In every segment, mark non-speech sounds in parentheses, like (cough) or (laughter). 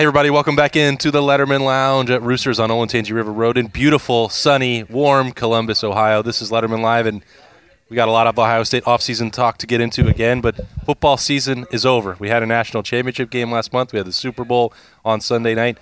Hey, everybody, welcome back into the Letterman Lounge at Roosters on Olentangy River Road in beautiful, sunny, warm Columbus, Ohio. This is Letterman Live, and we got a lot of Ohio State offseason talk to get into again, but football season is over. We had a national championship game last month, we had the Super Bowl on Sunday night.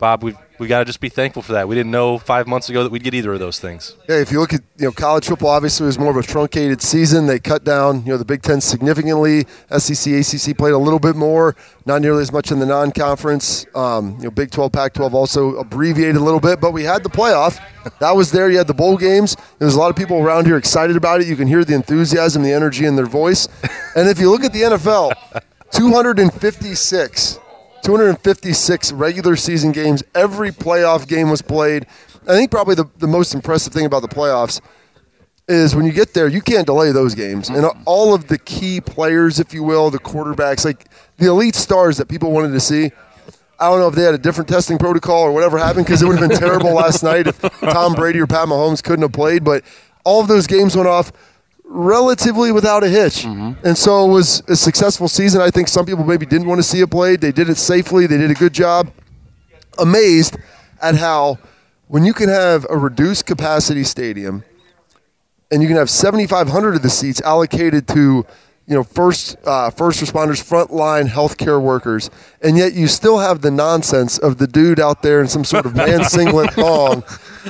Bob, we've we got to just be thankful for that. We didn't know five months ago that we'd get either of those things. Yeah, if you look at you know college football, obviously it was more of a truncated season. They cut down you know the Big Ten significantly. SEC, ACC played a little bit more, not nearly as much in the non-conference. Um, you know, Big 12, Pac-12 also abbreviated a little bit, but we had the playoff. That was there. You had the bowl games. There's a lot of people around here excited about it. You can hear the enthusiasm, the energy in their voice. And if you look at the NFL, 256 256 regular season games. Every playoff game was played. I think probably the, the most impressive thing about the playoffs is when you get there, you can't delay those games. And mm-hmm. all of the key players, if you will, the quarterbacks, like the elite stars that people wanted to see. I don't know if they had a different testing protocol or whatever happened because it would have been terrible last night if (laughs) Tom Brady or Pat Mahomes couldn't have played. But all of those games went off relatively without a hitch. Mm-hmm. And so it was a successful season. I think some people maybe didn't want to see it played. They did it safely, they did a good job. Amazed at how, when you can have a reduced capacity stadium and you can have 7,500 of the seats allocated to you know, first uh, first responders, frontline healthcare workers, and yet you still have the nonsense of the dude out there in some sort of (laughs) man singlet thong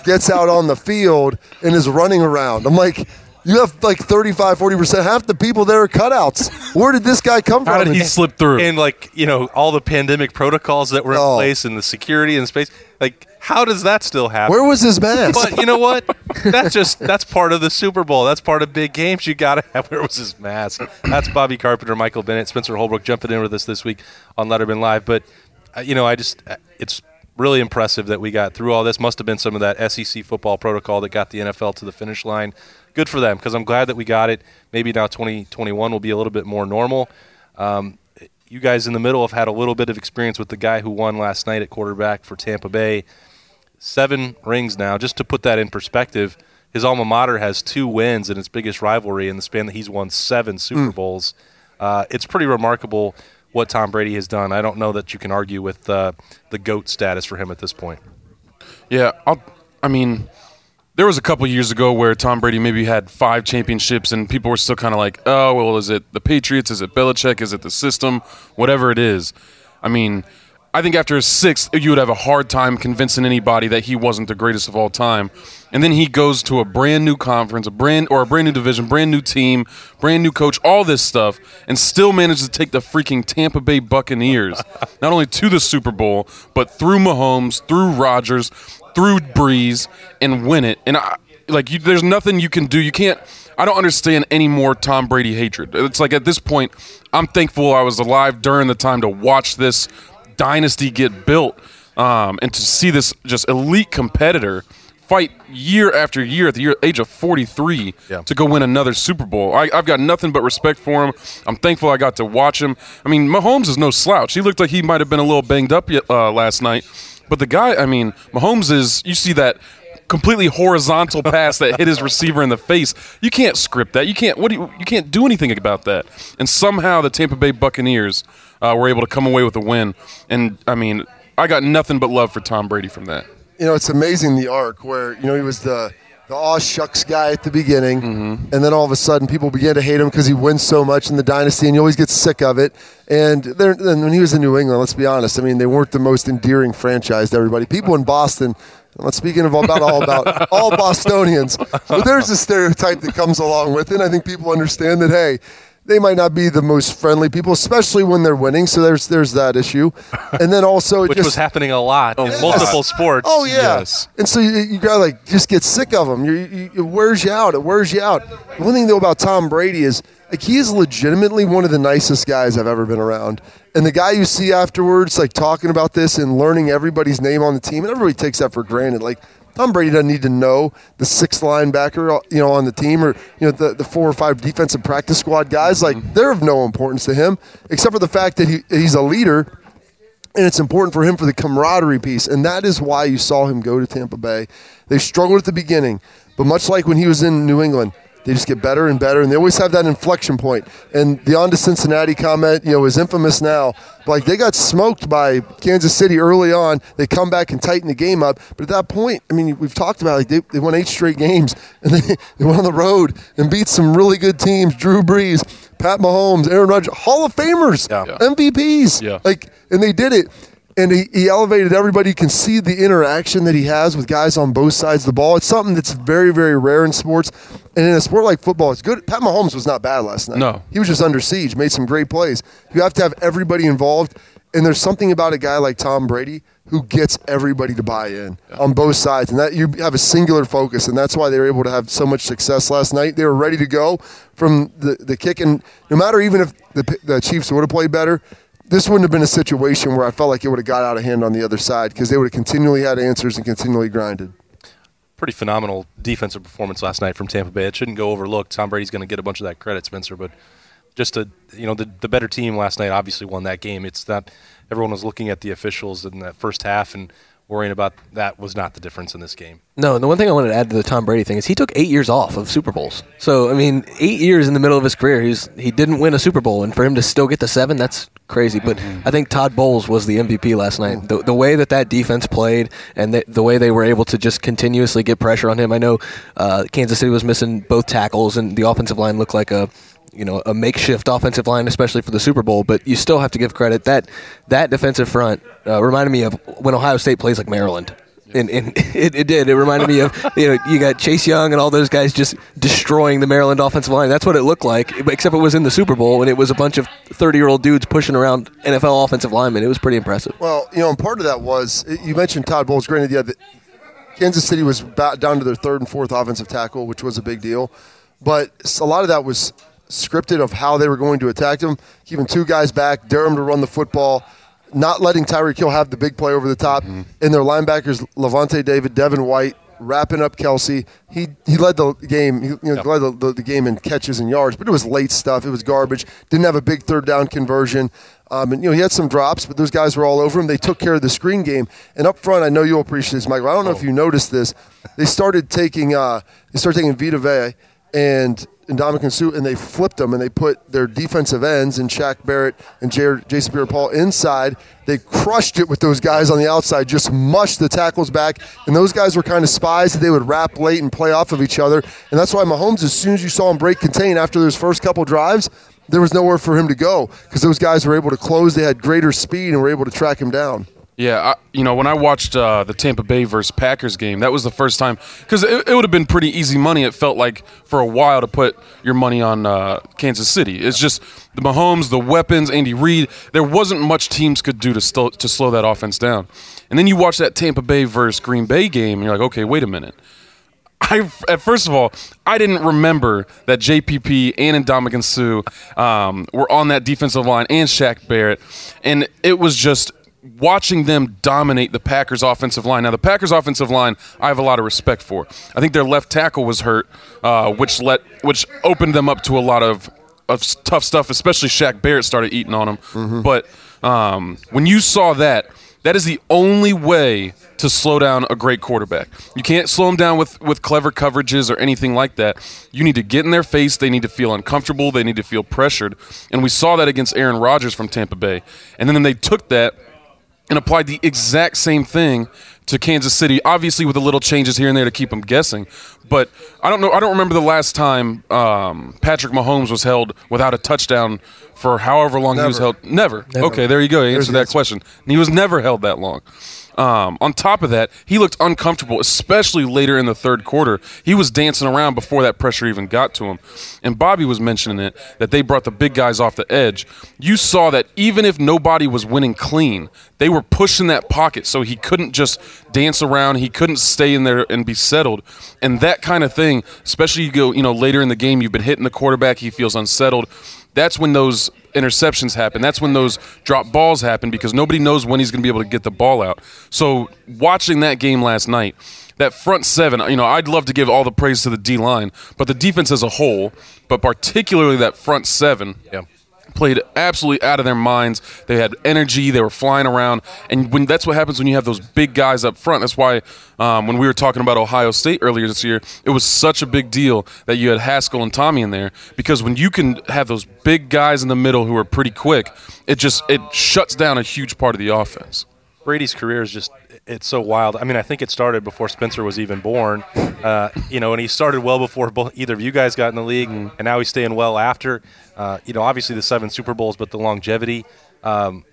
gets out on the field and is running around. I'm like, you have like 35, 40%. Half the people there are cutouts. Where did this guy come from? How did he slip through? And like, you know, all the pandemic protocols that were in Oh. place and the security and space. Like, how does that still happen? Where was his (laughs) mask? But you know what? That's just that's part of the Super Bowl. That's part of big games. You got to have. (laughs) Where was his mask? That's Bobby Carpenter, Michael Bennett, Spencer Holbrook jumping in with us this week on Letterman Live. But uh, you know, I just uh, it's really impressive that we got through all this. Must have been some of that SEC football protocol that got the NFL to the finish line. Good for them because I'm glad that we got it. Maybe now 2021 will be a little bit more normal. Um, you guys in the middle have had a little bit of experience with the guy who won last night at quarterback for Tampa Bay seven rings now. Just to put that in perspective, his alma mater has two wins in its biggest rivalry in the span that he's won seven Super Bowls. Uh, it's pretty remarkable what Tom Brady has done. I don't know that you can argue with uh, the GOAT status for him at this point. Yeah, I'll, I mean, there was a couple years ago where Tom Brady maybe had five championships, and people were still kind of like, "Oh, well, is it the Patriots? Is it Belichick? Is it the system? Whatever it is." I mean, I think after his sixth, you would have a hard time convincing anybody that he wasn't the greatest of all time. And then he goes to a brand new conference, a brand or a brand new division, brand new team, brand new coach, all this stuff, and still manages to take the freaking Tampa Bay Buccaneers not only to the Super Bowl, but through Mahomes, through Rodgers, through Brees, and win it. And I, like, you, there's nothing you can do. You can't. I don't understand any more Tom Brady hatred. It's like at this point, I'm thankful I was alive during the time to watch this dynasty get built um, and to see this just elite competitor fight year after year at the year, age of 43 Yeah. to go win another Super Bowl. I, I've got nothing but respect for him. I'm thankful I got to watch him. I mean, Mahomes is no slouch. He looked like he might have been a little banged up yet, uh, last night. But the guy, I mean, Mahomes is, you see that completely horizontal pass that hit his receiver in the face. You can't script that. You can't, what do you, you can't do anything about that. And somehow the Tampa Bay Buccaneers uh, were able to come away with a win. And, I mean, I got nothing but love for Tom Brady from that. you know, it's amazing the arc where you know he was the the aw shucks guy at the beginning, Mm-hmm. and then all of a sudden people began to hate him because he wins so much in the dynasty, and you always get sick of it. And then when he was in New England, let's be honest, I mean they weren't the most endearing franchise to everybody. People in Boston. I'm not speaking of about all about (laughs) all Bostonians, but there's a stereotype that comes along with it. And I think people understand that. Hey, they might not be the most friendly people, especially when they're winning. So there's there's that issue, (laughs) and then also Which just, was happening a lot in Yes. multiple sports. Oh yeah, Yes. and so you, you gotta like just get sick of them. You, you, it wears you out. It wears you out. One thing though about Tom Brady is like he is legitimately one of the nicest guys I've ever been around. And the guy you see afterwards, like talking about this and learning everybody's name on the team, and everybody takes that for granted. Like Tom Brady doesn't need to know the sixth linebacker, uh, you know, on the team, or you know, the, the four or five defensive practice squad guys. Like mm-hmm. they're of no importance to him, except for the fact that he, he's a leader and it's important for him for the camaraderie piece. And that is why you saw him go to Tampa Bay. They struggled at the beginning, but much like when he was in New England, they just get better and better, and they always have that inflection point. And the on to Cincinnati comment, you know, is infamous now. Like they got smoked by Kansas City early on. They come back and tighten the game up, but at that point, I mean, we've talked about like they, they won eight straight games, (laughs) and they, they went on the road and beat some really good teams. Drew Brees, Pat Mahomes, Aaron Rodgers, Hall of Famers, Yeah. MVPs. Yeah. Like, and they did it. And he, he elevated everybody. You can see the interaction that he has with guys on both sides of the ball. It's something that's very, very rare in sports. And in a sport like football, it's good. Pat Mahomes was not bad last night. No. He was just under siege, made some great plays. You have to have everybody involved. And there's something about a guy like Tom Brady who gets everybody to buy in on both sides. And that you have a singular focus. And that's why they were able to have so much success last night. They were ready to go from the, the kick. And no matter even if the, the Chiefs would have played better, this wouldn't have been a situation where I felt like it would have got out of hand on the other side because they would have continually had answers and continually grinded. Pretty phenomenal defensive performance last night from Tampa Bay. It shouldn't go overlooked. Tom Brady's going to get a bunch of that credit, Spencer, but just a you know the the better team last night obviously won that game. It's not everyone was looking at the officials in that first half and worrying about that was not the difference in this game. No, and the one thing I wanted to add to the Tom Brady thing is he took eight years off of Super Bowls. So I mean, eight years in the middle of his career, he's he didn't win a Super Bowl, and for him to still get to seven, that's crazy. But I think Todd Bowles was the MVP last night. The, the way that that defense played, and the, the way they were able to just continuously get pressure on him. I know uh, Kansas City was missing both tackles, and the offensive line looked like a you know a makeshift offensive line, especially for the Super Bowl. But you still have to give credit that that defensive front uh, reminded me of when Ohio State plays like Maryland. And, and (laughs) it, it did. It reminded me of you know you got Chase Young and all those guys just destroying the Maryland offensive line. That's what it looked like, except it was in the Super Bowl and it was a bunch of thirty-year-old dudes pushing around NFL offensive linemen. It was pretty impressive. Well, you know, and part of that was you mentioned Todd Bowles. Granted, yeah, the, Kansas City was down to their third and fourth offensive tackle, which was a big deal. But a lot of that was scripted of how they were going to attack them, keeping two guys back, dare them to run the football, not letting Tyreek Hill have the big play over the top, and their linebackers Lavonte David, Devin White, wrapping up Kelce. He he led the game. He you know, led the, the, the game in catches and yards, but it was late stuff. It was garbage. Didn't have a big third down conversion. Um, and you know he had some drops, but those guys were all over him. They took care of the screen game. And up front, I know you'll appreciate this, Michael. I don't know if you noticed this. They started taking uh, they started taking Vita Vea and and Ndamukong Suh, and they flipped them and they put their defensive ends and Shaq Barrett and Jared, Jason Pierre-Paul inside. They crushed it with those guys on the outside, just mushed the tackles back. And those guys were kind of spies that they would wrap late and play off of each other. And that's why Mahomes, as soon as you saw him break contain after those first couple drives, there was nowhere for him to go because those guys were able to close. They had greater speed and were able to track him down. Yeah, I, you know, when I watched uh, the Tampa Bay versus Packers game, that was the first time because it, it would have been pretty easy money. It felt like for a while to put your money on uh, Kansas City. It's just the Mahomes, the weapons, Andy Reid. There wasn't much teams could do to st- to slow that offense down. And then you watch that Tampa Bay versus Green Bay game, and you're like, okay, wait a minute. I at first of all, I didn't remember that JPP and Ndamukong Suh um, were on that defensive line and Shaq Barrett, and it was just watching them dominate the Packers offensive line. Now the Packers offensive line, I have a lot of respect for. I think their left tackle was hurt, uh, which let which opened them up to a lot of of tough stuff. Especially Shaq Barrett started eating on them. But um, when you saw that, that is the only way to slow down a great quarterback. You can't slow them down with, with clever coverages or anything like that. You need to get in their face. They need to feel uncomfortable. They need to feel pressured. And we saw that against Aaron Rodgers from Tampa Bay. And then they took that and applied the exact same thing to Kansas City, obviously with a little changes here and there to keep them guessing. But I don't know. I don't remember the last time um, Patrick Mahomes was held without a touchdown for however long he was held. Never. Okay, there you go. You answered that answer. question. He was never held that long. Um, on top of that, he looked uncomfortable, especially later in the third quarter. He was dancing around before that pressure even got to him. And Bobby was mentioning it that they brought the big guys off the edge. You saw that even if nobody was winning clean, they were pushing that pocket so he couldn't just dance around. He couldn't stay in there and be settled. And that kind of thing, especially you go, you know, later in the game, you've been hitting the quarterback, he feels unsettled. That's when those interceptions happen. That's when those drop balls happen because nobody knows when he's going to be able to get the ball out. So watching that game last night, that front seven, you know, I'd love to give all the praise to the D line, but the defense as a whole, but particularly that front seven. Yeah. Played absolutely out of their minds. They had energy. They were flying around, and when that's what happens when you have those big guys up front. That's why um, when we were talking about Ohio State earlier this year, it was such a big deal that you had Haskell and Tommy in there because when you can have those big guys in the middle who are pretty quick, it just it shuts down a huge part of the offense. Brady's career is just it's so wild. I mean, I think it started before Spencer was even born. Uh, you know, and he started well before both, either of you guys got in the league, and now he's staying well after. Uh, you know, obviously the seven Super Bowls, but the longevity. Um,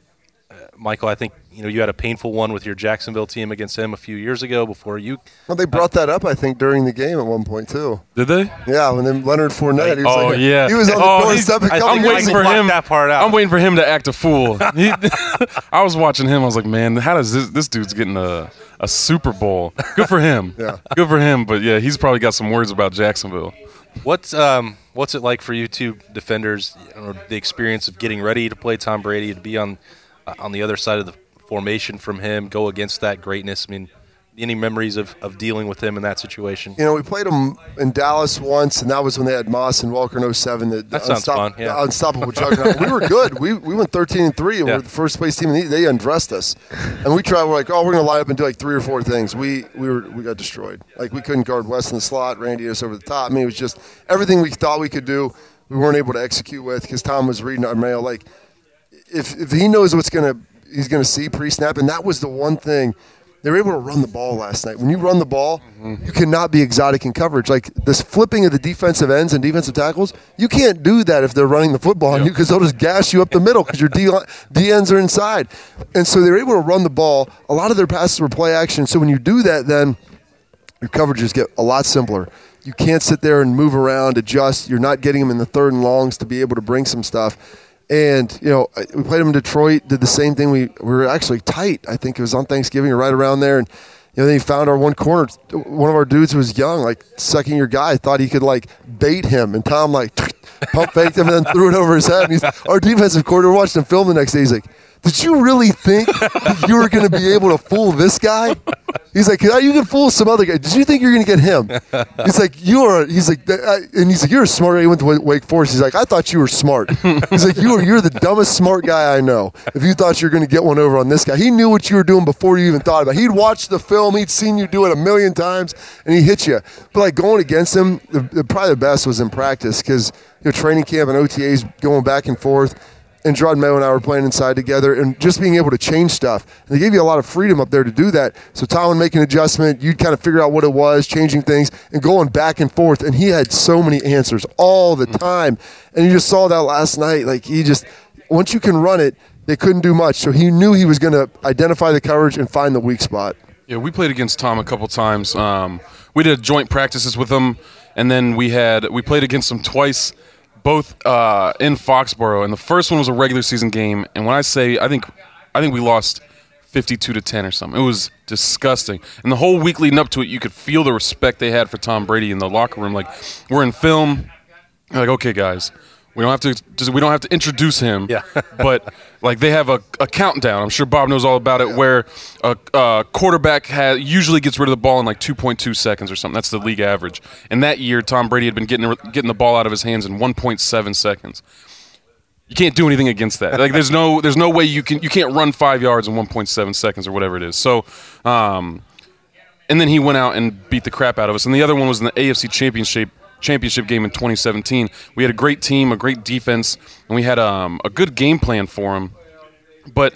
Michael, I think you know you had a painful one with your Jacksonville team against him a few years ago before you. Well, they brought that up, I think, during the game at one point too. Did they? Yeah, when then Leonard Fournette. He was Oh like, yeah, he was on the oh, doorstep. he's- a couple I'm waiting ago. for him. that part out. I'm waiting for him to act a fool. He- (laughs) I was watching him. I was like, man, how does this, this dude's getting a a Super Bowl? Good for him. (laughs) Yeah. Good for him. But yeah, he's probably got some words about Jacksonville. What's um what's it like for you two defenders? You know, the experience of getting ready to play Tom Brady, to be on uh, Uh, on the other side of the formation from him, go against that greatness. I mean, any memories of, of dealing with him in that situation? You know, we played him in Dallas once, and that was when they had Moss and Welker in 07. The, That sounds fun, yeah. the unstoppable juggernaut. we were good. We, we went 13 and 3, and Yeah. we're the first place team. the- They undressed us. And we tried, we're like, oh, we're going to line up and do like three or four things. We we were we got destroyed. Like, we couldn't guard Wes in the slot, Randy us over the top. I mean, it was just everything we thought we could do, we weren't able to execute with because Tom was reading our mail. Like, if, if he knows what's going to he's going to see pre-snap and that was the one thing they were able to run the ball last night. When you run the ball mm-hmm. you cannot be exotic in coverage. Like this flipping of the defensive ends and defensive tackles you can't do that if they're running the football on you because they'll just gas you up the middle because your D, D ends are inside. And so they were able to run the ball. A lot of their passes were play action. So when you do that then your coverages get a lot simpler. You can't sit there and move around, adjust. You're not getting them in the third and longs to be able to bring some stuff. And you know, we played them in Detroit. Did the same thing. We, we were actually tight. I think it was on Thanksgiving or right around there. And you know, then he found our one corner. One of our dudes who was young, like second year guy, thought he could like bait him, and Tom like (laughs) pump faked him and then threw it over his head. And he's our defensive coordinator. We're him film the next day. He's like, "Did you really think you were going to be able to fool this guy?" He's like, "Yeah, you can fool some other guy. Did you think you're going to get him? He's like, you are. He's like, and he's like, you're a smart guy. He went to Wake Forest. He's like, I thought you were smart. He's like, you are. You're the dumbest smart guy I know. If you thought you were going to get one over on this guy, he knew what you were doing before you even thought about. it. He'd watched the film. He'd seen you do it a million times, and he hit you. But like going against him, probably the best was in practice because you know training camp and OTAs going back and forth and Jerod Mayo and I were playing inside together and just being able to change stuff. And they gave you a lot of freedom up there to do that. So Tom would make an adjustment, you'd kind of figure out what it was, changing things, and going back and forth. And he had so many answers all the time. And you just saw that last night. Like he just, once you can run it, they couldn't do much. So he knew he was going to identify the coverage and find the weak spot. Yeah, we played against Tom a couple times. Um, we did joint practices with him, and then we had we played against him twice, both uh, in Foxborough. And the first one was a regular season game. And when I say I think I think we lost fifty-two to ten or something. It was disgusting. And the whole week leading up to it, you could feel the respect they had for Tom Brady in the locker room. Like we're in film, like okay, guys. We don't have to. Just, we don't have to introduce him. Yeah. (laughs) but like they have a, a countdown. I'm sure Bob knows all about it. Where a, a quarterback has, usually gets rid of the ball in like 2.2 seconds or something. That's the league average. And that year, Tom Brady had been getting getting the ball out of his hands in 1.7 seconds. You can't do anything against that. Like there's no there's no way you can you can't run five yards in 1.7 seconds or whatever it is. So. Um, and then he went out and beat the crap out of us. And the other one was in the AFC Championship championship game in 2017. We had a great team, a great defense, and we had um, a good game plan for him. But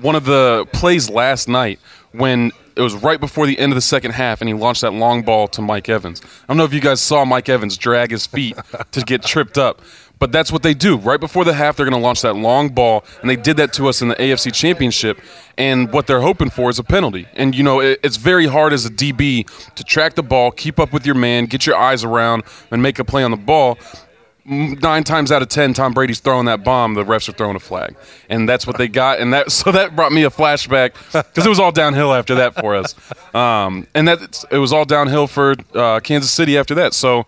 one of the plays last night, when it was right before the end of the second half, and he launched that long ball to Mike Evans. I don't know if you guys saw Mike Evans drag his feet to get tripped up, but that's what they do. Right before the half, they're going to launch that long ball, and they did that to us in the AFC Championship. And what they're hoping for is a penalty. And you know, it, it's very hard as a DB to track the ball, keep up with your man, get your eyes around, and make a play on the ball nine times out of ten, Tom Brady's throwing that bomb. The refs are throwing a flag, and that's what they got. And that (laughs) so that brought me a flashback because it was all downhill after that for us. (laughs) Um, and that it was all downhill for uh, Kansas City after that. So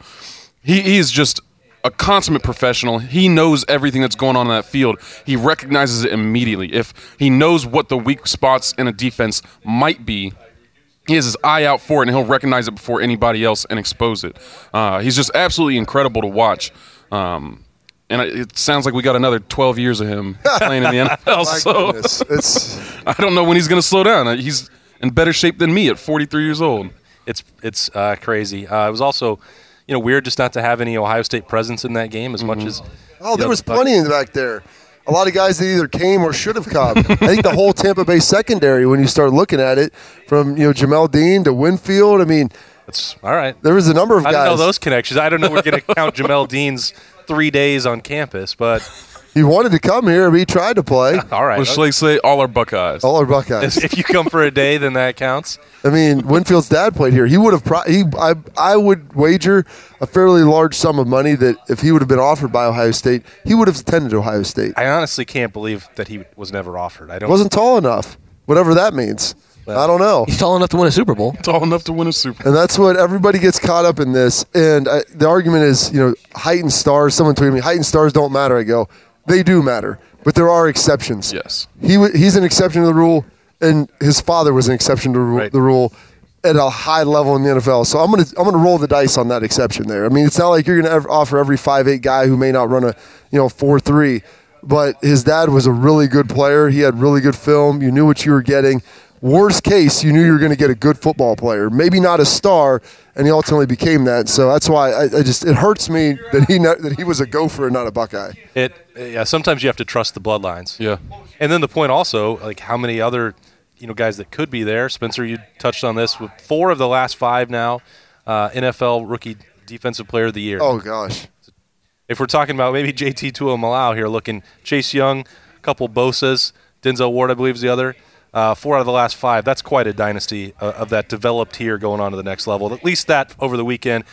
he he's just a consummate professional. He knows everything that's going on in that field. He recognizes it immediately. If he knows what the weak spots in a defense might be, he has his eye out for it, and he'll recognize it before anybody else and expose it. Uh, he's just absolutely incredible to watch. Um, and it sounds like we got another 12 years of him playing in the (laughs) NFL. so it's (laughs) I don't know when he's going to slow down. He's in better shape than me at 43 years old. It's it's uh, crazy. Uh, it was also, you know, weird just not to have any Ohio State presence in that game as Mm-hmm. much as. oh, there know, was plenty in the back there. A lot of guys that either came or should have come. (laughs) I think the whole Tampa Bay secondary, when you start looking at it, from you know Jamel Dean to Winfield, I mean, It's all right. there was a number of I guys. don't know those connections. I don't know. We're going (laughs) to count Jamel Dean's three days on campus, but He wanted to come here, but he tried to play. (laughs) all right. What should I say? All our Buckeyes. All our Buckeyes. if you come for a day, then that counts. I mean, Winfield's dad played here. He would have. Pro- he, I, I would wager a fairly large sum of money that if he would have been offered by Ohio State, he would have attended Ohio State. I honestly can't believe that he was never offered. I don't. Wasn't tall enough, whatever that means. I don't know. He's tall enough to win a Super Bowl. Tall enough to win a Super Bowl. And that's what everybody gets caught up in this. And I, the argument is, you know, height and stars. Someone tweeted me, height and stars don't matter. I go, they do matter, but there are exceptions. Yes. He w- he's an exception to the rule, and his father was an exception to ru- Right. the rule at a high level in the NFL. So I'm gonna I'm gonna roll the dice on that exception there. I mean, it's not like you're gonna ever offer every five eight guy who may not run a you know four three, but his dad was a really good player. He had really good film. You knew what you were getting. Worst case, you knew you were going to get a good football player, maybe not a star, and he ultimately became that. So that's why I, I just it hurts me that he not, that he was a Gopher and not a Buckeye. It. Yeah. Sometimes you have to trust the bloodlines. Yeah. And then the point also, like how many other, you know, guys that could be there. Spencer, you touched on this with four of the last five now, uh, NFL rookie defensive player of the year. Oh gosh, If we're talking about maybe (laughs) JT Tua Malau here, looking Chase Young, a couple Bosa's, Denzel Ward, I believe is the other. Uh, four out of the last five. That's quite a dynasty uh, of that developed here going on to the next level. At least that over the weekend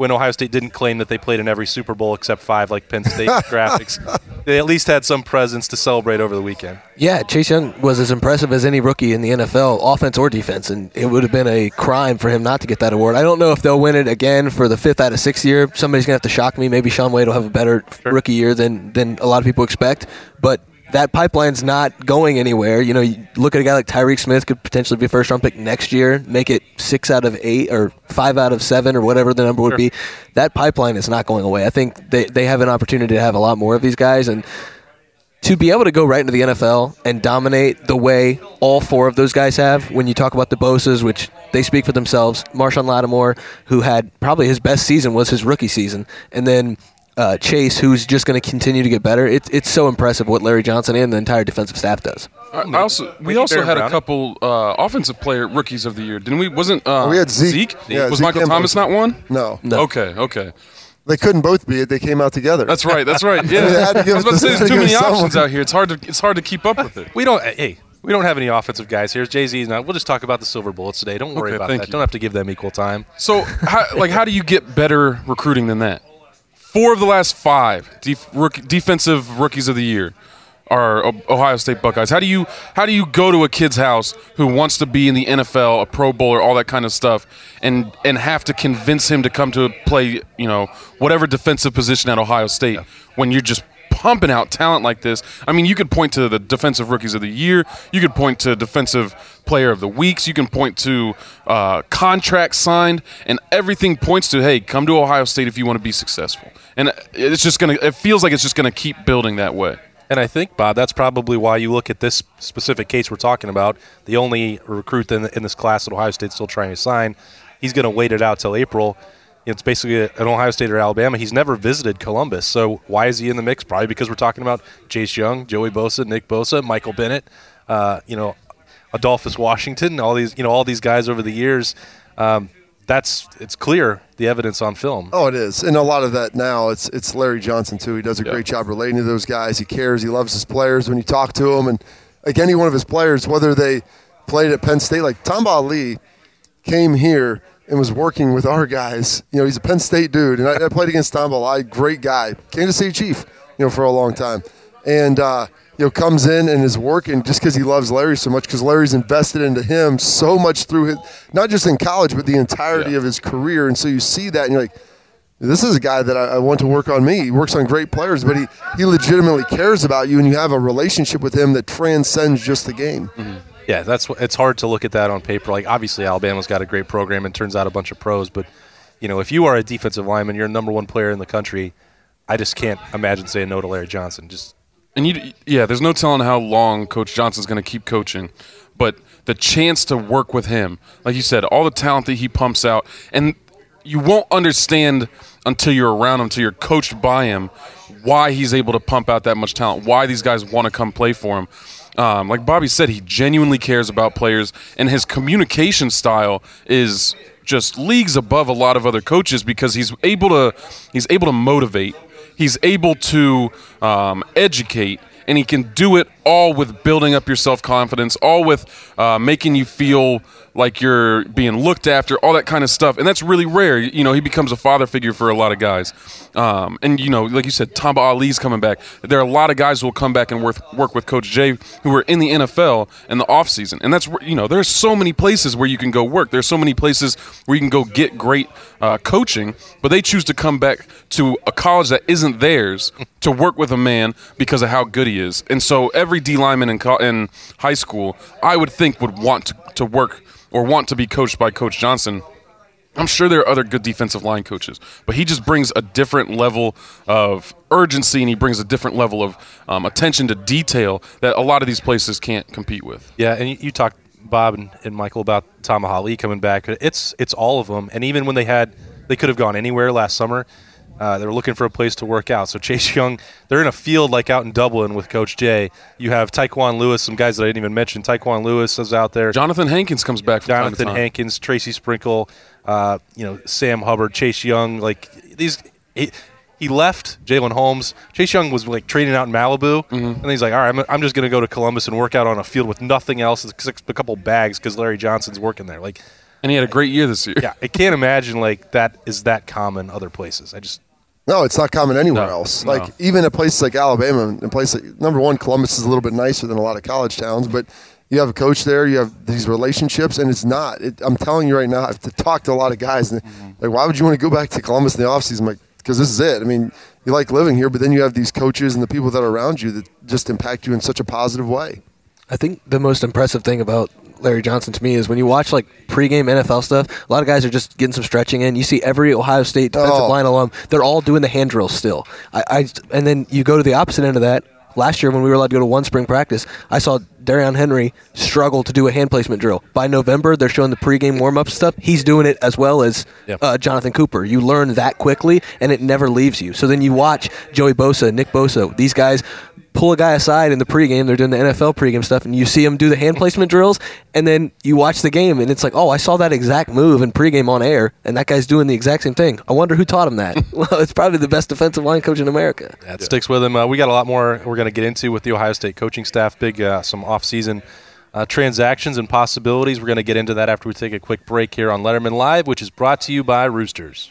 when Ohio State didn't claim that they played in every Super Bowl except five, like Penn State (laughs) graphics. They at least had some presence to celebrate over the weekend. Yeah, Chase Young was as impressive as any rookie in the NFL, offense or defense, and it would have been a crime for him not to get that award. I don't know if they'll win it again for the fifth out of sixth year. Somebody's gonna have to shock me. Maybe Shaun Wade will have a better rookie year than than a lot of people expect, but. That pipeline's not going anywhere. You know, you look at a guy like Tyreke Smith could potentially be a first round pick next year, make it six out of eight or five out of seven or whatever the number would be. That pipeline is not going away. I think they, they have an opportunity to have a lot more of these guys and to be able to go right into the NFL and dominate the way all four of those guys have, when you talk about the Bosa's, which they speak for themselves, Marshon Lattimore, who had probably his best season was his rookie season, and then uh, Chase, who's just going to continue to get better. It's it's so impressive what Larry Johnson and the entire defensive staff does. I I also we Maybe also had a couple uh, offensive player rookies of the year, didn't we? Wasn't uh, we had Zeke. Yeah, was Zeke Michael Thomas not one? no, No. Okay, okay. they couldn't both be it. They came out together. That's right. That's right. (laughs) Yeah. They had I was about to say there's too many options someone. out here. It's hard to it's hard to keep up with it. We don't. Hey, we don't have any offensive guys here. Jay Z's not. We'll just talk about the Silver Bullets today. Don't worry Okay, about thank that. you. Don't have to give them equal time. So, how, like, how do you get better recruiting than that? Four of the last five def- rook- defensive rookies of the year are O- Ohio State Buckeyes. How do you how do you go to a kid's house who wants to be in the NFL, a Pro Bowler, all that kind of stuff, and and have to convince him to come to play, you know, whatever defensive position at Ohio State when you're just pumping out talent like this. I mean, you could point to the defensive rookies of the year. You could point to defensive player of the weeks. You can point to uh, contracts signed, and everything points to hey, come to Ohio State if you want to be successful. And it's just gonna. It feels like it's just gonna keep building that way. And I think, Bob, that's probably why you look at this specific case we're talking about. The only recruit in, in this class that Ohio State's still trying to sign, he's going to wait it out till April. It's basically an Ohio State or Alabama. He's never visited Columbus, so why is he in the mix? Probably because we're talking about Chase Young, Joey Bosa, Nick Bosa, Michael Bennett. Uh, you know, Adolphus Washington, all these you know all these guys over the years. Um, that's it's clear the evidence on film. Oh, it is, and a lot of that now it's it's Larry Johnson too. He does a Yeah. great job relating to those guys. He cares. He loves his players. When you talk to him, and like any one of his players, whether they played at Penn State, like Tamba Hali came here and was working with our guys. You know, he's a Penn State dude, and I, I played against Tamba Hali, great guy, Kansas City Chief, you know, for a long time, and uh, you know comes in and is working just because he loves Larry so much because Larry's invested into him so much through his, not just in college but the entirety Yeah. of his career, and so you see that and you're like. This is a guy that I, I want to work on me. He works on great players, but he, he legitimately cares about you, and you have a relationship with him that transcends just the game. Mm-hmm. Yeah, that's what it's hard to look at that on paper. Like obviously Alabama's got a great program and turns out a bunch of pros, but you know if you are a defensive lineman, you're a number one player in the country. I just can't imagine saying no to Larry Johnson. Just And you, yeah, there's no telling how long Coach Johnson's going to keep coaching, but the chance to work with him, like you said, all the talent that he pumps out, and you won't understand until you're around him, until you're coached by him, why he's able to pump out that much talent, why these guys want to come play for him. Um, like Bobby said, he genuinely cares about players, and his communication style is just leagues above a lot of other coaches because he's able to he's able to motivate he's able to um, educate and he can do it all with building up your self-confidence all with uh, making you feel like you're being looked after all that kind of stuff. And that's really rare. You know he becomes a father figure for a lot of guys. Um, and you know like you said Tamba Hali's coming back. There are a lot of guys who will come back and work, with coach Jay who are in the NFL in the offseason and that's you know there's so many places where you can go work. There's so many places where you can go get great uh, coaching but they choose to come back to a college that isn't theirs to work with a man because of how good he is. And so every D lineman in, co- in high school, I would think, would want to, to work or want to be coached by Coach Johnson. I'm sure there are other good defensive line coaches, but he just brings a different level of urgency and he brings a different level of um, attention to detail that a lot of these places can't compete with. Yeah, and you, talked Bob and, Michael about Tamba Hali coming back. It's it's all of them, and even when they had they could have gone anywhere last summer. Uh, they're looking for a place to work out. So Chase (laughs) Young, they're in a field like out in Dublin with Coach Jay. You have Tyquan Lewis, some guys that I didn't even mention. Tyquan Lewis is out there. Johnathan Hankins comes back from time Jonathan time. Hankins, Tracy Sprinkle, uh, you know Sam Hubbard, Chase Young. Like these, he, he left Jalen Holmes. Chase Young was like training out in Malibu, Mm-hmm. and he's like, "All right, I'm, I'm just going to go to Columbus and work out on a field with nothing else, except a couple bags because Larry Johnson's working there." Like, And he had a great year this year. yeah, I can't imagine like that is that common other places. I just No, it's not common anywhere No, else. no. Like even a place like Alabama, and a place like number one, Columbus is a little bit nicer than a lot of college towns, but you have a coach there, you have these relationships, and it's not. It, I'm telling you right now, I've talked to a lot of guys, and like, why would you want to go back to Columbus in the offseason? I'm like, because this is it. I mean, you like living here, but then you have these coaches and the people that are around you that just impact you in such a positive way. I think the most impressive thing about Larry Johnson to me is when you watch like pregame NFL stuff. A lot of guys are just getting some stretching in. You see every Ohio State defensive Oh. line alum; they're all doing the hand drills still. I, I and then you go to the opposite end of that. Last year, when we were allowed to go to one spring practice, I saw Darion Henry struggle to do a hand placement drill. By November, they're showing the pregame warm up stuff. He's doing it as well as Yep. uh, Jonathan Cooper. You learn that quickly, and it never leaves you. So then you watch Joey Bosa, Nick Bosa, these guys pull a guy aside in the pregame. They're doing the NFL pregame stuff, and you see them do the hand placement drills, and then you watch the game, and it's like, oh, I saw that exact move in pregame on air, and that guy's doing the exact same thing. I wonder who taught him that. (laughs) well, it's probably the best defensive line coach in America. that sticks with him. Uh, we got a lot more we're going to get into with the Ohio State coaching staff. Big uh, some off-season uh, transactions and possibilities. We're going to get into that after we take a quick break here on Letterman Live, which is brought to you by Roosters.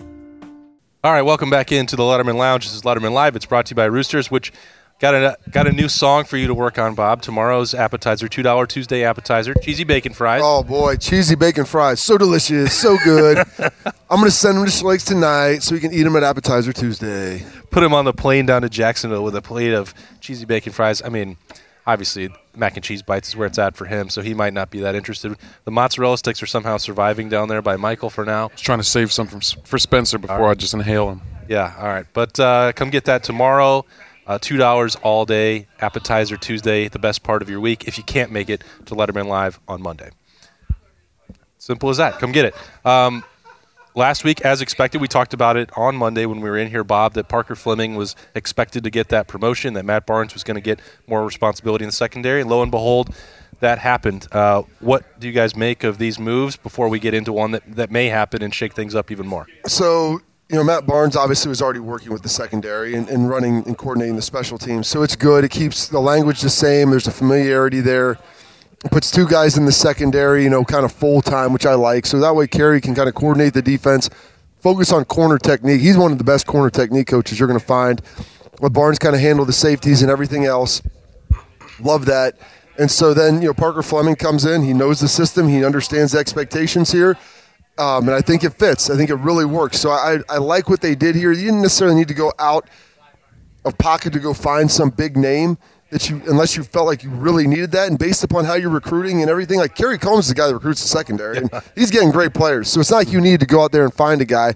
All right, welcome back into the Letterman Lounge. This is Letterman Live. It's brought to you by Roosters, which got a got a new song for you to work on, Bob. Tomorrow's appetizer, two dollar Tuesday appetizer, cheesy bacon fries. Oh boy, cheesy bacon fries, so delicious, so good. (laughs) I'm gonna send them to Schlegs tonight so we can eat them at Appetizer Tuesday. Put them on the plane down to Jacksonville with a plate of cheesy bacon fries. I mean, obviously mac and cheese bites is where it's at for him, so he might not be that interested. The mozzarella sticks are somehow surviving down there by Michael for now. Was trying to save some from, for Spencer before I just inhale them. Yeah, all right. But uh, come get that tomorrow. Uh, Two dollars all day, appetizer Tuesday, the best part of your week. If you can't make it to Letterman Live on Monday, simple as that. Come get it. Um, last week, as expected, we talked about it on Monday when we were in here, Bob, that Parker Fleming was expected to get that promotion, that Matt Barnes was going to get more responsibility in the secondary, and lo and behold, that happened. Uh, what do you guys make of these moves before we get into one that, that may happen and shake things up even more? So, you know, Matt Barnes obviously was already working with the secondary and, and running and coordinating the special teams. So it's good. It keeps the language the same. There's a familiarity there. Puts two guys in the secondary, you know, kind of full time, which I like. So that way Kerry can kind of coordinate the defense, focus on corner technique. He's one of the best corner technique coaches you're going to find. Let Barnes kind of handle the safeties and everything else. Love that. And so then, you know, Parker Fleming comes in. He knows the system. He understands the expectations here. Um, and I think it fits. I think it really works. So I, I like what they did here. You didn't necessarily need to go out of pocket to go find some big name that you, unless you felt like you really needed that. And based upon how you're recruiting and everything, like Kerry Combs is the guy that recruits the secondary, and he's getting great players. So it's not like you need to go out there and find a guy.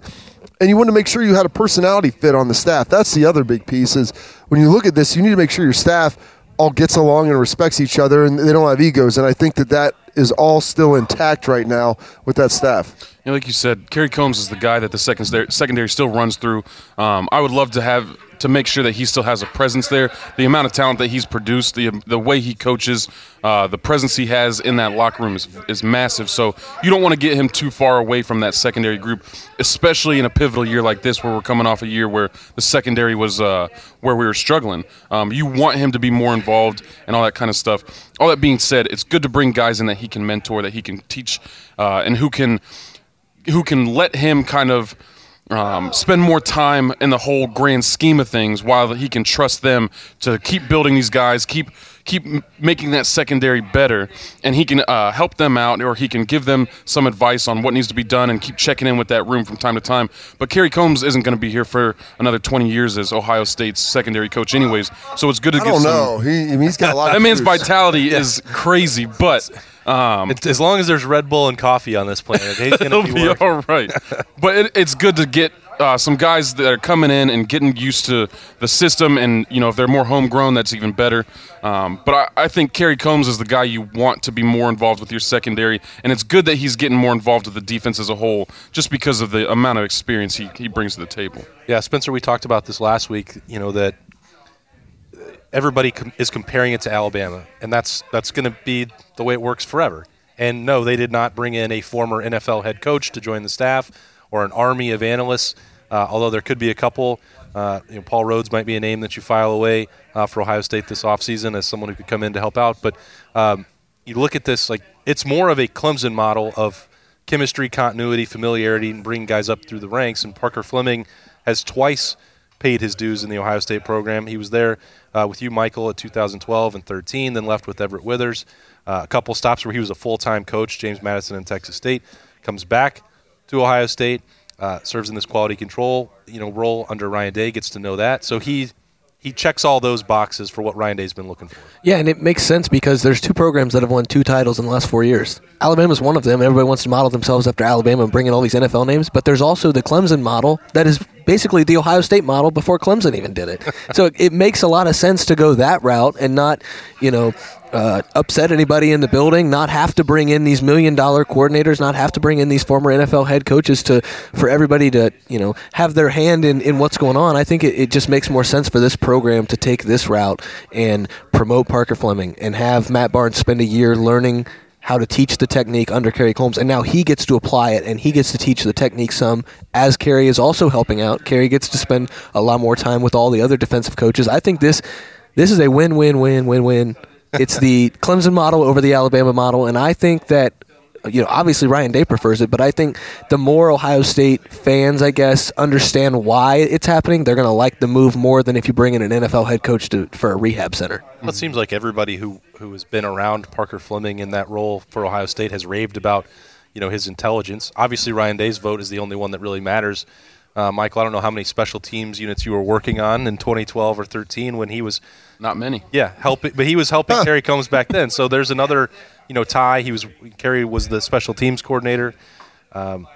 And you want to make sure you had a personality fit on the staff. That's the other big piece. Is when you look at this, you need to make sure your staff all gets along and respects each other, and they don't have egos. And I think that that is all still intact right now with that staff. You know, like you said, Kerry Combs is the guy that the secondary, secondary still runs through. Um, I would love to have to make sure that he still has a presence there. The amount of talent that he's produced, the the way he coaches, uh, the presence he has in that locker room is is massive. So you don't want to get him too far away from that secondary group, especially in a pivotal year like this, where we're coming off a year where the secondary was uh, where we were struggling. Um, you want him to be more involved and all that kind of stuff. All that being said, it's good to bring guys in that he can mentor, that he can teach, uh, and who can who can let him kind of um, spend more time in the whole grand scheme of things while he can trust them to keep building these guys, keep keep making that secondary better, and he can uh, help them out or he can give them some advice on what needs to be done and keep checking in with that room from time to time. But Kerry Combs isn't going to be here for another 20 years as Ohio State's secondary coach, anyways. So it's good to I get don't some. know. He, I mean, he's got a lot. (laughs) That man's vitality (laughs) is crazy, but um, It's, as long as there's Red Bull and coffee on this planet, he's (laughs) to be, be all right. but it, it's good to get uh, some guys that are coming in and getting used to the system, and you know if they're more homegrown, that's even better. Um, but I, I think Kerry Combs is the guy you want to be more involved with your secondary, and it's good that he's getting more involved with the defense as a whole, just because of the amount of experience he, he brings to the table. Yeah, Spencer, we talked about this last week. You know that everybody com- is comparing it to Alabama, and that's that's going to be the way it works forever. And no, they did not bring in a former NFL head coach to join the staff or an army of analysts. Uh, although there could be a couple. Uh, you know, Paul Rhoads might be a name that you file away uh, for Ohio State this offseason as someone who could come in to help out. But um, you look at this like it's more of a Clemson model of chemistry, continuity, familiarity, and bring guys up through the ranks. And Parker Fleming has twice paid his dues in the Ohio State program. He was there uh, with you, Michael, at 2012 and 13, then left with Everett Withers. Uh, a couple stops where he was a full-time coach, James Madison and Texas State. Comes back to Ohio State, uh, serves in this quality control you know role under Ryan Day, gets to know that. So he he checks all those boxes for what Ryan Day's been looking for. Yeah, and it makes sense because there's two programs that have won two titles in the last four years. Alabama's one of them. Everybody wants to model themselves after Alabama and bring in all these NFL names, but there's also the Clemson model that is basically the Ohio State model before Clemson even did it. (laughs) so it makes a lot of sense to go that route and not, you know, uh, upset anybody in the building, not have to bring in these million dollar coordinators, not have to bring in these former NFL head coaches to for everybody to you know have their hand in, in what's going on. I think it, it just makes more sense for this program to take this route and promote Parker Fleming and have Matt Barnes spend a year learning how to teach the technique under Kerry Combs, and now he gets to apply it and he gets to teach the technique some as Kerry is also helping out. Kerry gets to spend a lot more time with all the other defensive coaches. I think this this is a win win win win win. It's the (laughs) Clemson model over the Alabama model, and I think that you know obviously Ryan Day prefers it, but I think the more Ohio State fans, I guess, understand why it's happening, they're going to like the move more than if you bring in an NFL head coach to, for a rehab center. Well, it seems like everybody who, who has been around Parker Fleming in that role for Ohio State has raved about, you know, his intelligence. Obviously, Ryan Day's vote is the only one that really matters Uh, Michael, I don't know how many special teams units you were working on in 2012 or 13 when he was Not many. yeah helping, but he was helping Kerry Combs back then. So there's another you know tie. He was Kerry was the special teams coordinator. Um,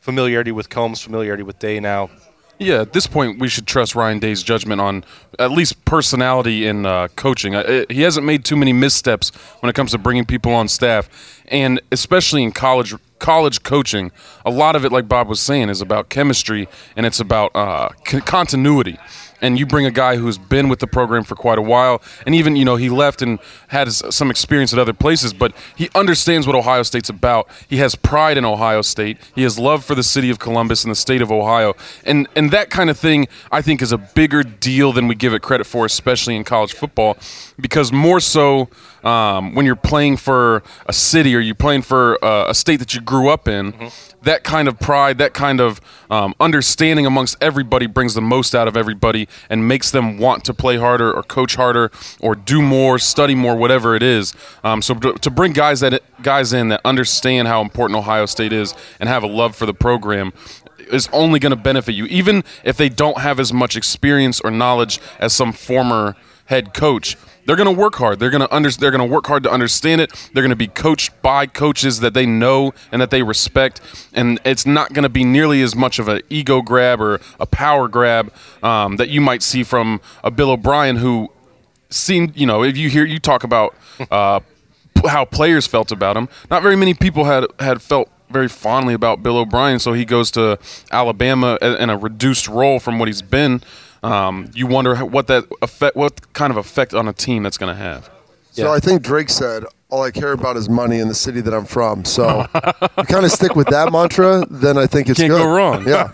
familiarity with Combs, familiarity with Day now. Yeah, at this point, we should trust Ryan Day's judgment on at least personality and uh, coaching. He hasn't made too many missteps when it comes to bringing people on staff, and especially in college college coaching, a lot of it, like Bob was saying, is about chemistry and it's about uh, c- continuity. And you bring a guy who's been with the program for quite a while, and even you know he left and had some experience at other places, but he understands what Ohio State's about. He has pride in Ohio State. He has love for the city of Columbus and the state of Ohio, and and that kind of thing I think is a bigger deal than we give it credit for, especially in college football, because more so um, when you're playing for a city or you're playing for uh, a state that you grew up in, that kind of pride, that kind of um, understanding amongst everybody brings the most out of everybody and makes them want to play harder or coach harder or do more, study more, whatever it is. Um, so to, to bring guys that guys in that understand how important Ohio State is and have a love for the program is only going to benefit you, even if they don't have as much experience or knowledge as some former head coach. They're going to work hard. They're going to under, They're going to work hard to understand it. They're going to be coached by coaches that they know and that they respect. And it's not going to be nearly as much of an ego grab or a power grab um, that you might see from a Bill O'Brien who seemed, you know, if you hear you talk about uh, how players felt about him, not very many people had had felt very fondly about Bill O'Brien. So he goes to Alabama in in a reduced role from what he's been. Um, you wonder how- what that effect, what kind of effect on a team that's going to have. So I think Drake said, "All I care about is money in the city that I'm from." So (laughs) you kind of stick with that mantra, then I think it's Can't good. go wrong. Yeah,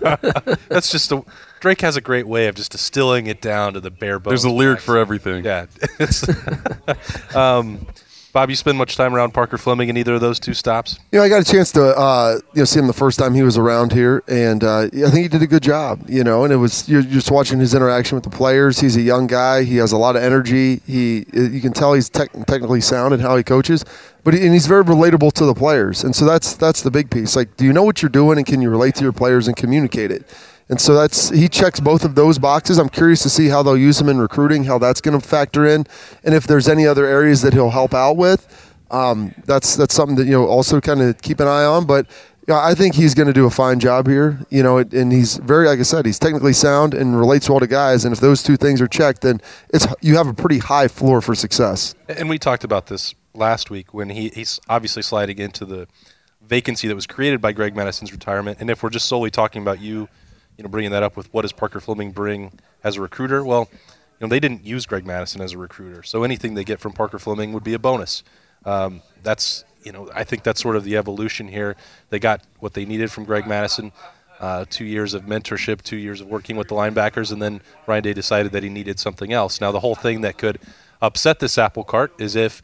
(laughs) That's just a Drake has a great way of just distilling it down to the bare bones. There's a lyric for everything. Yeah. (laughs) Um, Bob, you spend much time around Parker Fleming in either of those two stops? you know, I got a chance to uh, you know see him the first time he was around here, and uh, I think he did a good job. You know, and it was you're just watching his interaction with the players. He's a young guy. He has a lot of energy. He you can tell he's tech technically sound in how he coaches, but he, and he's very relatable to the players. And so that's that's the big piece. Like, do you know what you're doing, and can you relate to your players and communicate it? And so that's he checks both of those boxes. I'm curious to see how they'll use him in recruiting, how that's going to factor in, and if there's any other areas that he'll help out with. Um, that's that's something that you know also kind of keep an eye on. But you know, I think he's going to do a fine job here. You know, and he's very like I said, he's technically sound and relates well to guys. And if those two things are checked, then it's you have a pretty high floor for success. And we talked about this last week when he, he's obviously sliding into the vacancy that was created by Greg Madison's retirement. And if we're just solely talking about you, you know, bringing that up with what does Parker Fleming bring as a recruiter? Well, you know, they didn't use Greg Madison as a recruiter, so anything they get from Parker Fleming would be a bonus. Um, that's you know, I think that's sort of the evolution here. They got what they needed from Greg Madison. Uh, two years of mentorship, two years of working with the linebackers, and then Ryan Day decided that he needed something else. Now, the whole thing that could upset this apple cart is if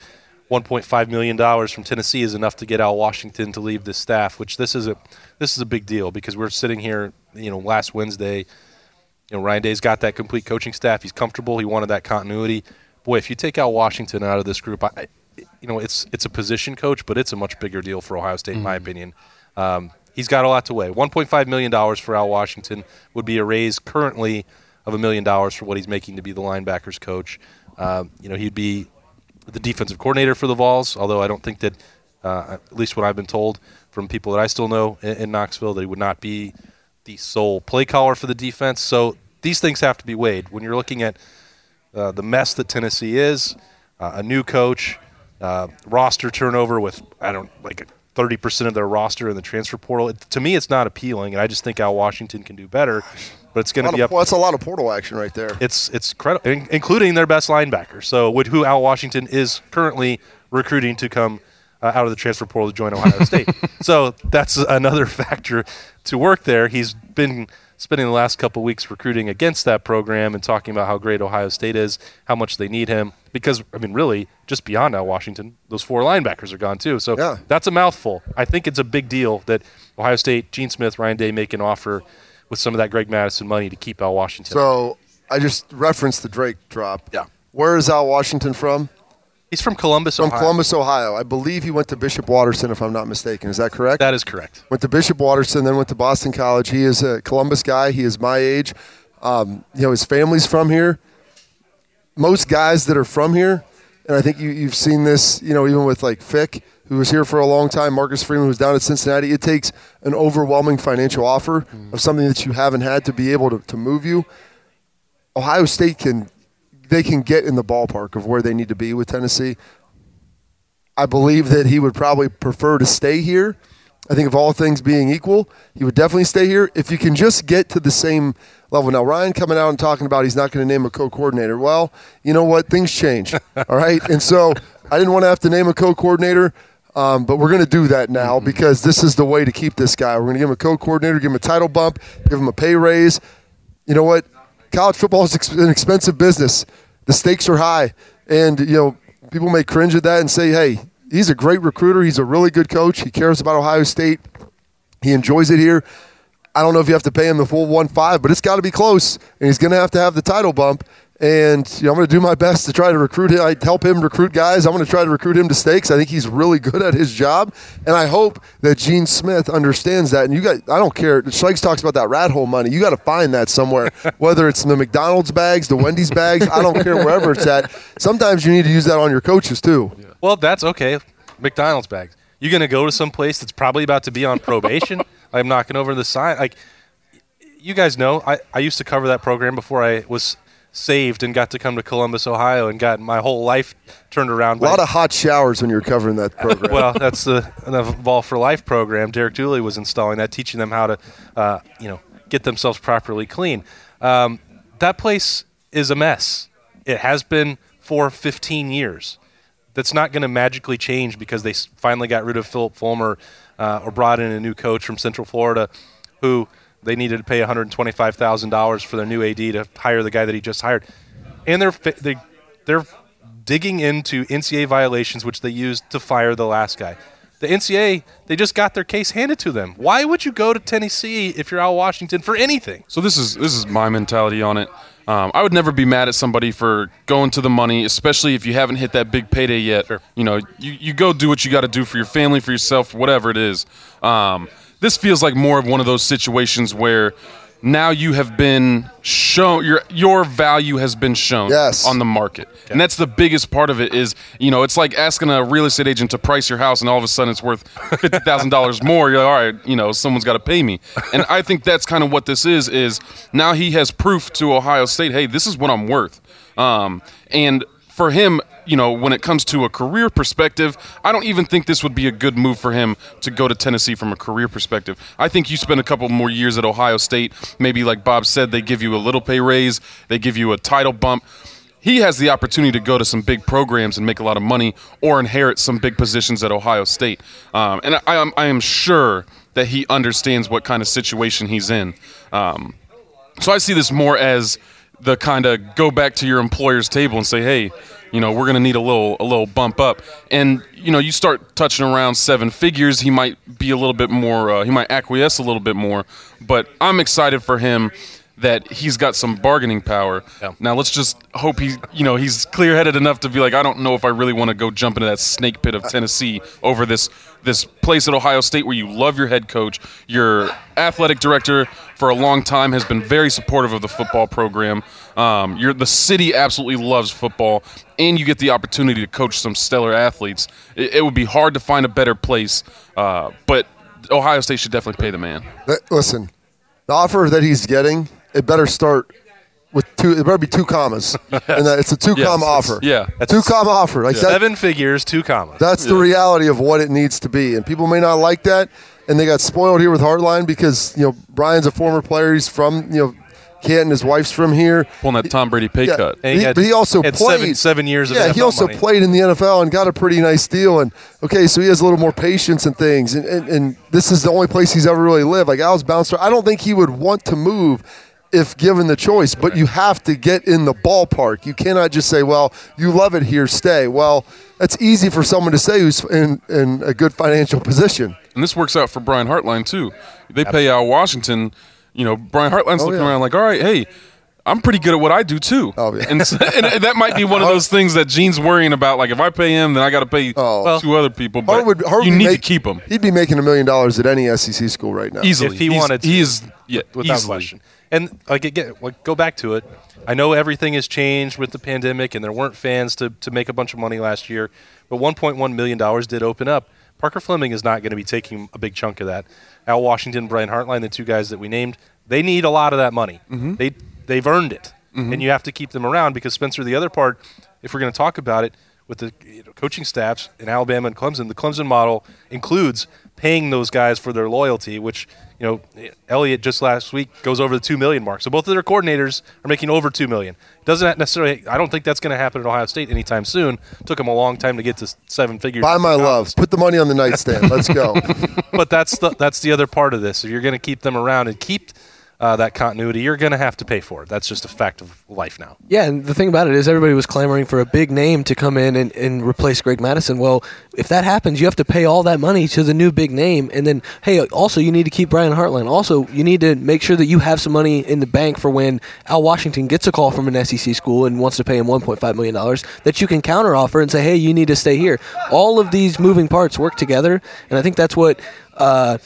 1.5 million dollars from Tennessee is enough to get Al Washington to leave this staff, which this is a this is a big deal because we're sitting here, you know, last Wednesday. You know, Ryan Day's got that complete coaching staff. He's comfortable. He wanted that continuity. Boy, if you take Al Washington out of this group, I, you know, it's it's a position coach, but it's a much bigger deal for Ohio State, in my opinion. Um, he's got a lot to weigh. 1.5 million dollars for Al Washington would be a raise currently of a million dollars for what he's making to be the linebackers coach. Um, you know, he'd be the defensive coordinator for the Vols, although I don't think that, uh, at least what I've been told from people that I still know in, in Knoxville, that he would not be the sole play caller for the defense. So these things have to be weighed. When you're looking at uh, the mess that Tennessee is, uh, a new coach, uh, roster turnover with, I don't like 30% of their roster in the transfer portal. It, to me, it's not appealing, and I just think Al Washington can do better. But it's going to be of- up. that's a lot of portal action right there. It's it's credible, including their best linebacker. So, with who Al Washington is currently recruiting to come uh, out of the transfer portal to join Ohio (laughs) State. so that's another (laughs) factor to work there. He's been spending the last couple weeks recruiting against that program and talking about how great Ohio State is, how much they need him. Because I mean, really, just beyond Al Washington, those four linebackers are gone too. So Yeah. that's a mouthful. I think it's a big deal that Ohio State, Gene Smith, Ryan Day make an offer with some of that Greg Madison money to keep Al Washington. So I just referenced the Drake drop. Yeah. Where is Al Washington from? He's from Columbus, from Ohio. Columbus, Ohio. I believe he went to Bishop Watterson, if I'm not mistaken. Is that correct? That is correct. went to Bishop Watterson, then went to Boston College. He is a Columbus guy. He is my age. Um, you know, his family's from here. Most guys that are from here, and I think you, you've seen this, you know, even with like Fick, who was here for a long time, Marcus Freeman, who's down at Cincinnati. It takes an overwhelming financial offer mm. of something that you haven't had to be able to, to move you. Ohio State can they can get in the ballpark of where they need to be with Tennessee. I believe that he would probably prefer to stay here. I think, of all things being equal, he would definitely stay here if you can just get to the same level. Now, Ryan coming out and talking about he's not going to name a co-coordinator. Well, you know what? Things change. (laughs) all right, and so I didn't want to have to name a co-coordinator. Um, but we're going to do that now because this is the way to keep this guy. We're going to give him a co-coordinator, give him a title bump, give him a pay raise. You know what? College football is an expensive business. The stakes are high, and you know people may cringe at that and say, "Hey, he's a great recruiter. He's a really good coach. He cares about Ohio State. He enjoys it here." I don't know if you have to pay him the full one five, but it's got to be close, and he's going to have to have the title bump. And you know, I'm going to do my best to try to recruit him. I help him recruit guys. I'm going to try to recruit him to stakes. I think he's really (laughs) good at his job, and I hope that Gene Smith understands that. And you got, I don't care. Schleiks talks about that rat hole money. You got to find that somewhere, (laughs) whether it's in the McDonald's bags, the Wendy's bags. I don't care wherever it's at. Sometimes you need to use that on your coaches too. Well, that's okay. McDonald's bags. You're gonna go to some place that's probably about to be on probation? (laughs) I'm knocking over the sign. Like, you guys know, I, I used to cover that program before I was saved and got to come to Columbus, Ohio, and got my whole life turned around. A lot of hot showers when you're covering that program. well, that's the, the Vol for Life program. Derek Dooley was installing that, teaching them how to, uh, you know, get themselves properly clean. Um, that place is a mess. It has been for 15 years. That's not going to magically change because they finally got rid of Philip Fulmer uh, or brought in a new coach from Central Florida, who they needed to pay $125,000 for their new AD to hire the guy that he just hired, and they're fi- they they're digging into NCAA violations, which they used to fire the last guy. The NCAA, they just got their case handed to them. Why would you go to Tennessee if you're Al Washington for anything? So this is this is my mentality on it. Um, I would never be mad at somebody for going to the money, especially if you haven't hit that big payday yet. You know, you, you go do what you got to do for your family, for yourself, whatever it is. Um, this feels like more of one of those situations where now you have been shown your your value has been shown Yes. on the market, and that's the biggest part of it. Is you know, it's like asking a real estate agent to price your house, and all of a sudden it's worth fifty thousand dollars (laughs) more. You're like, all right, you know, someone's got to pay me, and I think that's kind of what this is. Is now he has proof to Ohio State, hey, this is what I'm worth, um, and for him, you know, when it comes to a career perspective, I don't even think this would be a good move for him to go to Tennessee from a career perspective. I think you spend a couple more years at Ohio State, maybe like Bob said, they give you a little pay raise, they give you a title bump. He has the opportunity to go to some big programs and make a lot of money or inherit some big positions at Ohio State. Um, and I, am, I am sure that he understands what kind of situation he's in. Um, so I see this more as the kind of go back to your employer's table and say, hey, you know, we're going to need a little a little bump up. And you know, you start touching around seven figures, he might be a little bit more. Uh, he might acquiesce a little bit more. But I'm excited for him that he's got some bargaining power. Yeah. Now let's just hope he, you know, he's clear-headed enough to be like, I don't know if I really want to go jump into that snake pit of Tennessee over this this place at Ohio State where you love your head coach, your athletic director for a long time has been very supportive of the football program. Um, you're, the city absolutely loves football, and you get the opportunity to coach some stellar athletes. It, it would be hard to find a better place, uh, but Ohio State should definitely pay the man. Listen, the offer that he's getting, it better start with two. It better be two commas, (laughs) and that it's a two Yes, comma offer. yeah. a two comma offer. Like that, Seven figures, two commas. that's the reality of what it needs to be, and people may not like that, and they got spoiled here with Hartline because you know Brian's a former player. He's from you know Canton. His wife's from here. Pulling that Tom Brady pay Yeah. cut. And he He- had- but he also had played seven- seven years of Yeah, he also money. played in the NFL and got a pretty nice deal. And okay, so he has a little more patience and things. And, and, and this is the only place he's ever really lived. Like Al's bounced. I don't think he would want to move if given the choice. But you have to get in the ballpark. You cannot just say, "Well, you love it here, stay." Well, that's easy for someone to say who's in, in a good financial position. And this works out for Brian Hartline too. They pay Al Washington. You know, Brian Hartline's Oh, looking yeah. around like, all right, hey, I'm pretty good at what I do too. Oh, yeah. and, so- and that might be one of those things that Gene's worrying about. Like if I pay him, then I got to pay Oh. two other people. But Hart would, Hart you would need make, to keep him He'd be making a million dollars at any SEC school right now. easily. If he He's- wanted to. he is yeah, without easily. question. And like again, like, go back to it. I know everything has changed with the pandemic, and there weren't fans to to make a bunch of money last year. But 1.1 million dollars did open up. Parker Fleming is not going to be taking a big chunk of that. Al Washington, Brian Hartline, the two guys that we named, they need a lot of that money. Mm-hmm. They they've earned it, mm-hmm. and you have to keep them around because Spencer. The other part, if we're going to talk about it, with the you know, coaching staffs in Alabama and Clemson, the Clemson model includes paying those guys for their loyalty, which you know Elliott just last week goes over the two million mark. So both of their coordinators are making over two million. Doesn't necessarily. I don't think that's going to happen at Ohio State anytime soon. Took them a long time to get to seven figures. Buy my love. (laughs) Put the money on the nightstand. Let's go. (laughs) but that's the that's the other part of this. If you're going to keep them around and keep uh, that continuity, you're going to have to pay for it. That's just a fact of life now. Yeah, and the thing about it is everybody was clamoring for a big name to come in and, and replace Greg Madison. Well, if that happens, you have to pay all that money to the new big name. And then, hey, also, you need to keep Brian Hartline. Also, you need to make sure that you have some money in the bank for when Al Washington gets a call from an SEC school and wants to pay him $1.5 million, that you can counteroffer and say, hey, you need to stay here. All of these moving parts work together. And I think that's what. Uh,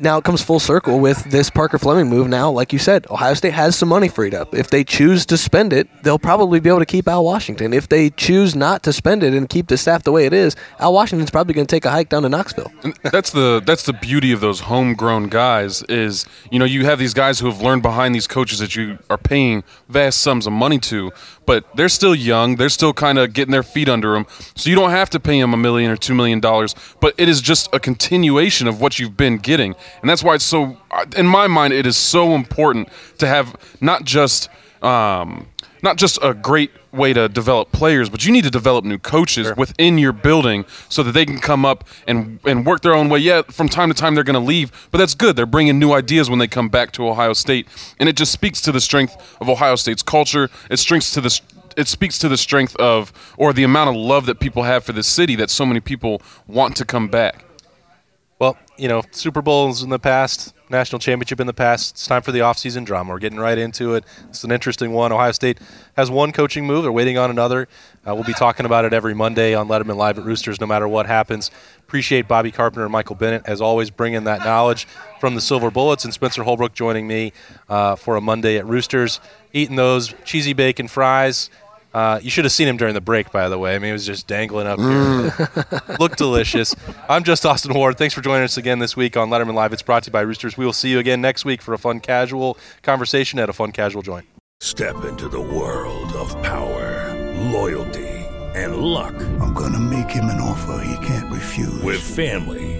now it comes full circle with this Parker Fleming move. Now, like you said, Ohio State has some money freed up. If they choose to spend it, they'll probably be able to keep Al Washington. If they choose not to spend it and keep the staff the way it is, Al Washington's probably going to take a hike down to Knoxville. And that's the that's the beauty of those homegrown guys is you know you have these guys who have learned behind these coaches that you are paying vast sums of money to, but they're still young. They're still kind of getting their feet under them, so you don't have to pay them a million or two million dollars. But it is just a continuation of what you've been getting, and that's why it's so. In my mind, it is so important to have not just. Um, not just a great way to develop players, but you need to develop new coaches within your building so that they can come up and, and work their own way. Yeah, from time to time they're going to leave, but that's good. They're bringing new ideas when they come back to Ohio State, and it just speaks to the strength of Ohio State's culture. It strengths to the it speaks to the strength of or the amount of love that people have for this city that so many people want to come back. Well, you know, Super Bowls in the past, national championship in the past. It's time for the offseason drama. We're getting right into it. It's an interesting one. Ohio State has one coaching move. They're waiting on another. Uh, we'll be talking about it every Monday on Letterman Live at Roosters, no matter what happens. Appreciate Bobby Carpenter and Michael Bennett, as always, bringing that knowledge from the Silver Bullets, and Spencer Holbrook joining me uh, for a Monday at Roosters, eating those cheesy bacon fries. Uh, you should have seen him during the break, by the way. I mean, he was just dangling up here. (laughs) (laughs) Looked delicious. I'm just Austin Ward. Thanks for joining us again this week on Letterman Live. It's brought to you by Roosters. We will see you again next week for a fun casual conversation at a fun casual joint. Step into the world of power, loyalty, and luck. I'm gonna make him an offer he can't refuse. With family,